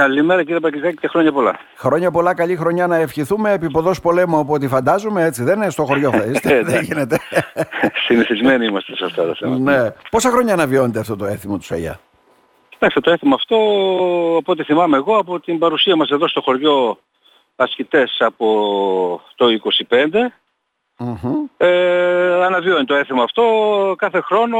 Καλημέρα κύριε Παγκριζάκη και χρόνια πολλά. Χρόνια πολλά, καλή χρονιά να ευχηθούμε. Επιποδός πολέμου από ό,τι φαντάζομαι, έτσι δεν είναι στο χωριό θα είστε. Ε, δεν ναι. γίνεται. Συνηθισμένοι είμαστε σε αυτά τα θέματα. ναι. Πόσα χρόνια αναβιώνετε αυτό το έθιμο του ΣΑΙΑ; Κοιτάξτε το έθιμο αυτό, από ό,τι θυμάμαι εγώ, από την παρουσία μας εδώ στο χωριό ασκητές από το 25, Μμμ. ε, αναβιώνει το έθιμο αυτό κάθε χρόνο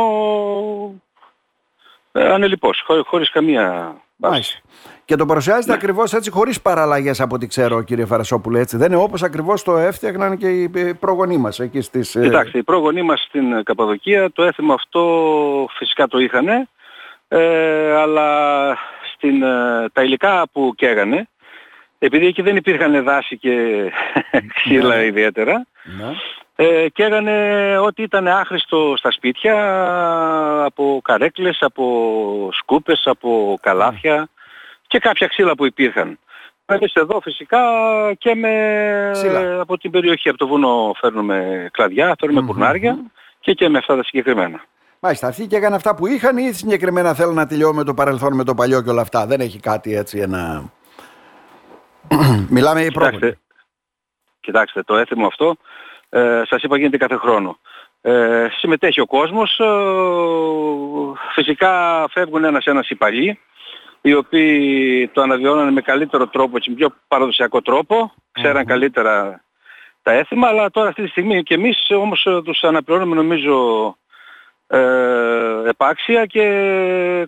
ε, ανελιπώς, χω, χωρίς καμία βάση. Μάλιστα. Και το παρουσιάζετε ακριβώς έτσι χωρίς παραλλαγές από ό,τι ξέρω κύριε Φαρασόπουλε έτσι. Δεν είναι όπως ακριβώς το έφτιαχναν και οι ε, πρόγονοί μας εκεί στις... ε, Κοιτάξτε, οι πρόγονοί μας στην Καπαδοκία το έθιμο αυτό φυσικά το είχαν, ε, αλλά στην, ε, τα υλικά που καίγανε, επειδή εκεί δεν υπήρχαν δάση και ξύλα Ναι. ιδιαίτερα, ναι. Ε, καίγανε ό,τι ήταν άχρηστο στα σπίτια, από καρέκλες, από σκούπες, από καλάθια και κάποια ξύλα που υπήρχαν. Εμείς εδώ φυσικά και με, Ξύλα. από την περιοχή, από το βουνό φέρνουμε κλαδιά, φέρνουμε Μμμ. κουρνάρια και και με αυτά τα συγκεκριμένα. Μάλιστα, αυτοί και έκαναν αυτά που είχαν ή συγκεκριμένα θέλουν να τελειώνουν με το παρελθόν, με το παλιό και όλα αυτά. Δεν έχει κάτι έτσι ένα... Μιλάμε οι πρόγονοι. Κοιτάξτε, κοιτάξτε, το έθιμο αυτό ε, σας είπα γίνεται κάθε χρόνο. Ε, συμμετέχει ο κόσμος, ε, φυσικά φεύγουν ένας-ένας οι παλιοί, οι οποίοι το αναβιώνανε με καλύτερο τρόπο και με πιο παραδοσιακό τρόπο, ξέραν καλύτερα τα έθιμα, αλλά τώρα αυτή τη στιγμή και εμείς όμως ε, τους αναπληρώνουμε νομίζω ε, επάξια και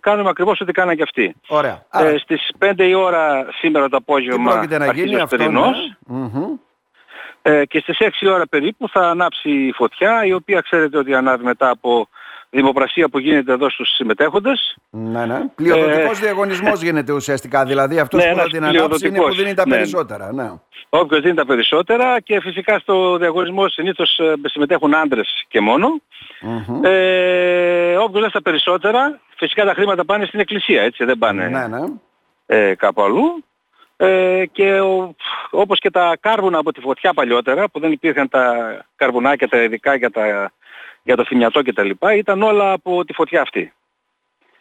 κάνουμε ακριβώς ό,τι κάναν και αυτοί. Ωραία. Άρα, Ε, στις 5 η ώρα σήμερα το τι απόγευμα πρόκειται να αρχίζει γίνει ο αυτό. θερινός. ναι. Μμμ. Ε, και στις 6 ώρα περίπου θα ανάψει η φωτιά, η οποία ξέρετε ότι ανάβει μετά από δημοπρασία που γίνεται εδώ στους συμμετέχοντες. Ναι, ναι. Πλειοδοτικός διαγωνισμός γίνεται ουσιαστικά. Δηλαδή αυτός Ε, ναι, που θα ένας την ανάψει είναι που πλειοδοτικός. δίνει τα Ναι. περισσότερα. Ναι. Όποιος δίνει τα περισσότερα και φυσικά στο διαγωνισμό συνήθως ε, συμμετέχουν άντρες και μόνο. Μμμ. Ε, όποιος δίνει τα περισσότερα, φυσικά τα χρήματα πάνε στην εκκλησία, έτσι, δεν πάνε Ναι, ναι. ε, κάπου αλλού. Ε, και ο, όπως και τα κάρβουνα από τη φωτιά παλιότερα, που δεν υπήρχαν τα καρβουνάκια τα ειδικά για, τα, για το θυμιατό κτλ. ήταν όλα από τη φωτιά αυτή.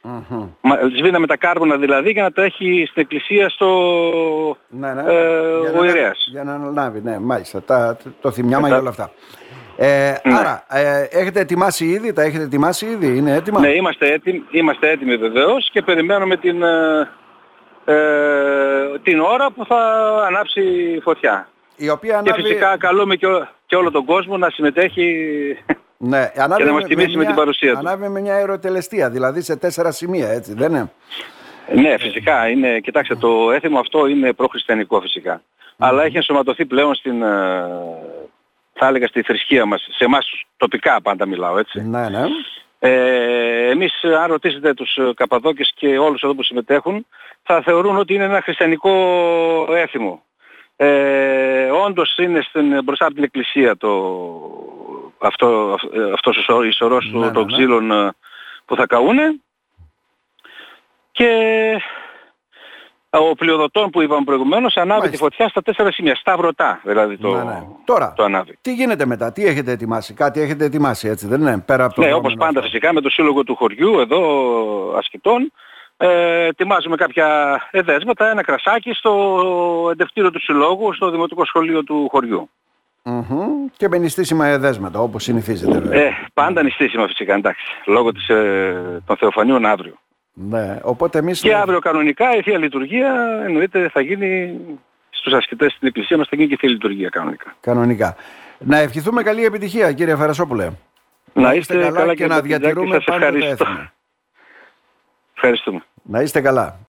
Μμμ. Μα, σβήναμε τα κάρβουνα δηλαδή για να τα έχει στην εκκλησία στο... Ναι, ναι. Ε, για, ο να, ιερέας. για να αναλάβει, ναι, μάλιστα. Τα, το θυμιάμα Μετά- για όλα αυτά. Ε, Ναι. Άρα, ε, έχετε ετοιμάσει ήδη, τα έχετε ετοιμάσει ήδη, είναι έτοιμα; Ναι, είμαστε έτοιμοι, είμαστε έτοιμοι βεβαίως και περιμένουμε την, ε, ε, την ώρα που θα ανάψει η φωτιά. Η οποία Και ανάβει, φυσικά καλούμε και, ό- και όλο τον κόσμο να συμμετέχει ναι, ανάβει και να μας με- τιμήσει με μια- την παρουσία του. Ανάβει με μια αεροτελεστία, δηλαδή σε τέσσερα σημεία, έτσι, δεν είναι; Ναι, φυσικά. Είναι, κοιτάξτε, το έθιμο αυτό είναι προχριστιανικό φυσικά. Αλλά έχει ενσωματωθεί πλέον στην, ε, θα έλεγα, στη θρησκεία μας. Σε εμάς τους τοπικά πάντα μιλάω, έτσι. Ναι, ναι. Ε, εμείς, αν ρωτήσετε τους ε, Καπαδόκες και όλους εδώ που συμμετέχουν, θα θεωρούν ότι είναι ένα χριστιανικό έθιμο. Ε, όντως είναι στην, μπροστά από την εκκλησία το, αυτό, αυ- ε, αυτός ο σω- η σωρός Ναι, του- ναι, των ναι. ξύλων ε, που θα καούνε και ο πλειοδοτών που είπαμε προηγουμένως ανάβει Μάλιστα. τη φωτιά στα τέσσερα σημεία, στα βρωτά δηλαδή το, ναι, ναι. Τώρα, το ανάβει. τι γίνεται μετά, τι έχετε ετοιμάσει, κάτι έχετε ετοιμάσει, έτσι, δεν είναι, πέρα από το Ναι, δρόμενο όπως πάντα αυτό. φυσικά με το σύλλογο του χωριού εδώ ασκητών ε, ετοιμάζουμε κάποια εδέσματα, ένα κρασάκι στο εντευτήριο του συλλόγου, στο δημοτικό σχολείο του χωριού. Μμμ. Και με νηστίσιμα εδέσματα, όπως συνηθίζεται βέβαια. Ε, πάντα νηστίσιμα φυσικά, εντάξει, λόγω της, ε, των Θεοφανίων αύριο. Ναι, οπότε εμείς... Και αύριο κανονικά η Θεία Λειτουργία εννοείται θα γίνει στους ασκητές στην εκκλησία μας θα γίνει και η Θεία Λειτουργία κανονικά. Κανονικά. Να ευχηθούμε καλή επιτυχία κύριε Φαρασόπουλε. Να είστε καλά, και κύριε να Παπαδάκη, διατηρούμε σας πάντα το ευχαριστώ. έθιμο. Ευχαριστούμε. Να είστε καλά.